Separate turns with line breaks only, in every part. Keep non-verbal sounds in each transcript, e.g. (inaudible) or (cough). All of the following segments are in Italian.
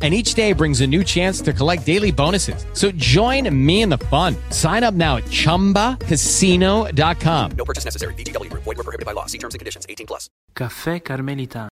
and each day brings a new chance to collect daily bonuses. So join me in the fun. Sign up now at ChumbaCasino.com.
No purchase necessary. VGW. Void were prohibited by law. See terms and conditions. 18 plus.
Caffè Carmelitano.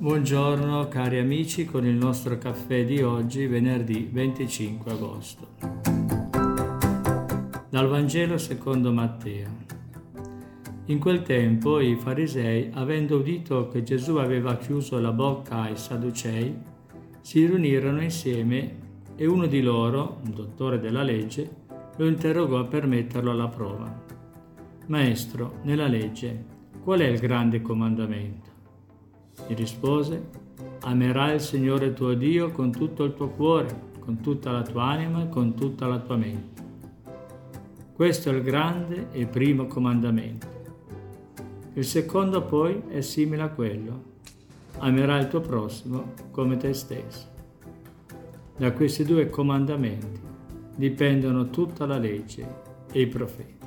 Buongiorno cari amici con il nostro caffè di oggi, venerdì 25 agosto. Dal Vangelo secondo Matteo. In quel tempo i farisei, avendo udito che Gesù aveva chiuso la bocca ai Sadducei, si riunirono insieme e uno di loro, un dottore della legge, lo interrogò per metterlo alla prova. Maestro, nella legge, qual è il grande comandamento? Gli rispose, amerai il Signore tuo Dio con tutto il tuo cuore, con tutta la tua anima e con tutta la tua mente. Questo è il grande e primo comandamento. Il secondo poi è simile a quello. Amerai il tuo prossimo come te stesso. Da questi due comandamenti dipendono tutta la legge e i profeti.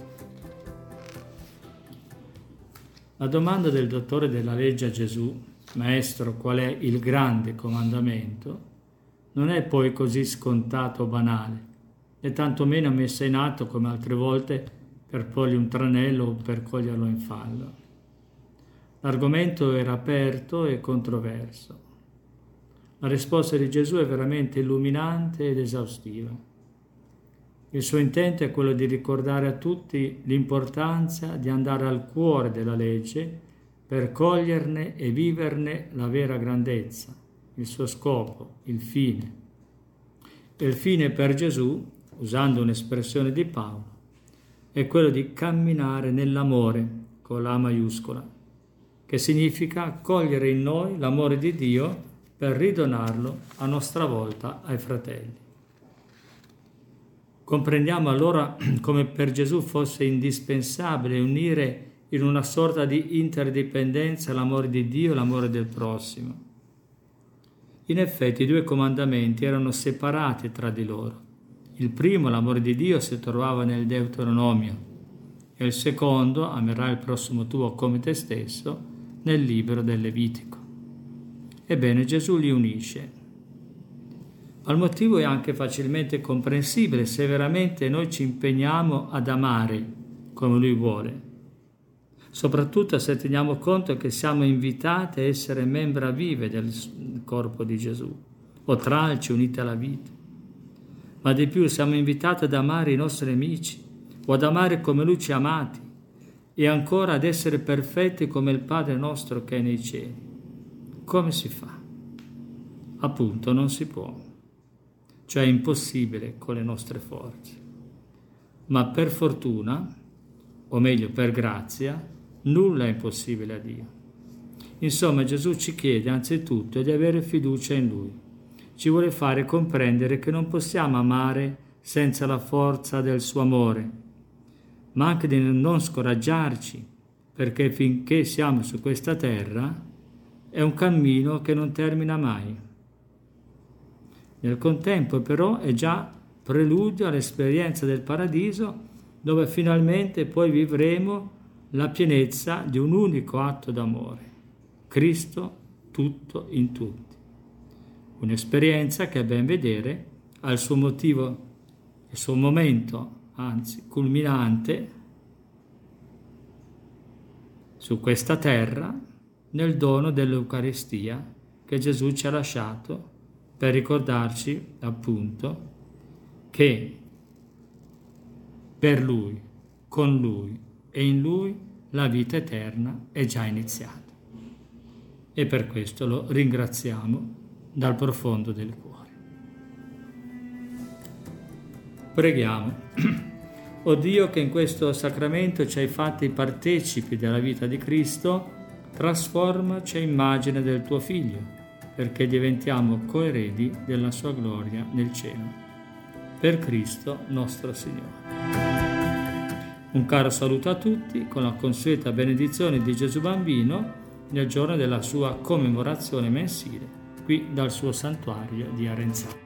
La domanda del dottore della legge a Gesù, Maestro, qual è il grande comandamento, non è poi così scontato o banale, né tantomeno messa in atto come altre volte per porgli un tranello o per coglierlo in fallo. L'argomento era aperto e controverso. La risposta di Gesù è veramente illuminante ed esaustiva. Il suo intento è quello di ricordare a tutti l'importanza di andare al cuore della legge per coglierne e viverne la vera grandezza, il suo scopo, il fine. E il fine per Gesù, usando un'espressione di Paolo, è quello di camminare nell'amore con la maiuscola che significa accogliere in noi l'amore di Dio per ridonarlo a nostra volta ai fratelli. Comprendiamo allora (clears throat) come per Gesù fosse indispensabile unire in una sorta di interdipendenza l'amore di Dio e l'amore del prossimo. In effetti i due comandamenti erano separati tra di loro. Il primo, l'amore di Dio, si trovava nel Deuteronomio e il secondo, amerai il prossimo tuo come te stesso, nel libro del Levitico. Ebbene, Gesù li unisce. Ma il motivo è anche facilmente comprensibile se veramente noi ci impegniamo ad amare come Lui vuole, soprattutto se teniamo conto che siamo invitati a essere membra vive del corpo di Gesù, o tralci unite alla vita. Ma di più siamo invitati ad amare i nostri amici o ad amare come Lui ci ha amati e ancora ad essere perfetti come il Padre nostro che è nei cieli. Come si fa? Appunto non si può, cioè è impossibile con le nostre forze. Ma per fortuna, o meglio per grazia, nulla è impossibile a Dio. Insomma, Gesù ci chiede anzitutto di avere fiducia in Lui. Ci vuole fare comprendere che non possiamo amare senza la forza del suo amore ma anche di non scoraggiarci, perché finché siamo su questa terra è un cammino che non termina mai. Nel contempo però è già preludio all'esperienza del paradiso dove finalmente poi vivremo la pienezza di un unico atto d'amore, Cristo tutto in tutti. Un'esperienza che a ben vedere ha il suo motivo, il suo momento anzi culminante, su questa terra nel dono dell'Eucaristia che Gesù ci ha lasciato per ricordarci appunto che per Lui, con Lui e in Lui la vita eterna è già iniziata. E per questo lo ringraziamo dal profondo del cuore. Preghiamo. (clears throat) O Dio che in questo sacramento ci hai fatti partecipi della vita di Cristo, trasformaci a immagine del tuo Figlio, perché diventiamo coeredi della sua gloria nel cielo. Per Cristo nostro Signore. Un caro saluto a tutti con la consueta benedizione di Gesù Bambino nel giorno della sua commemorazione mensile, qui dal suo santuario di Arenzano.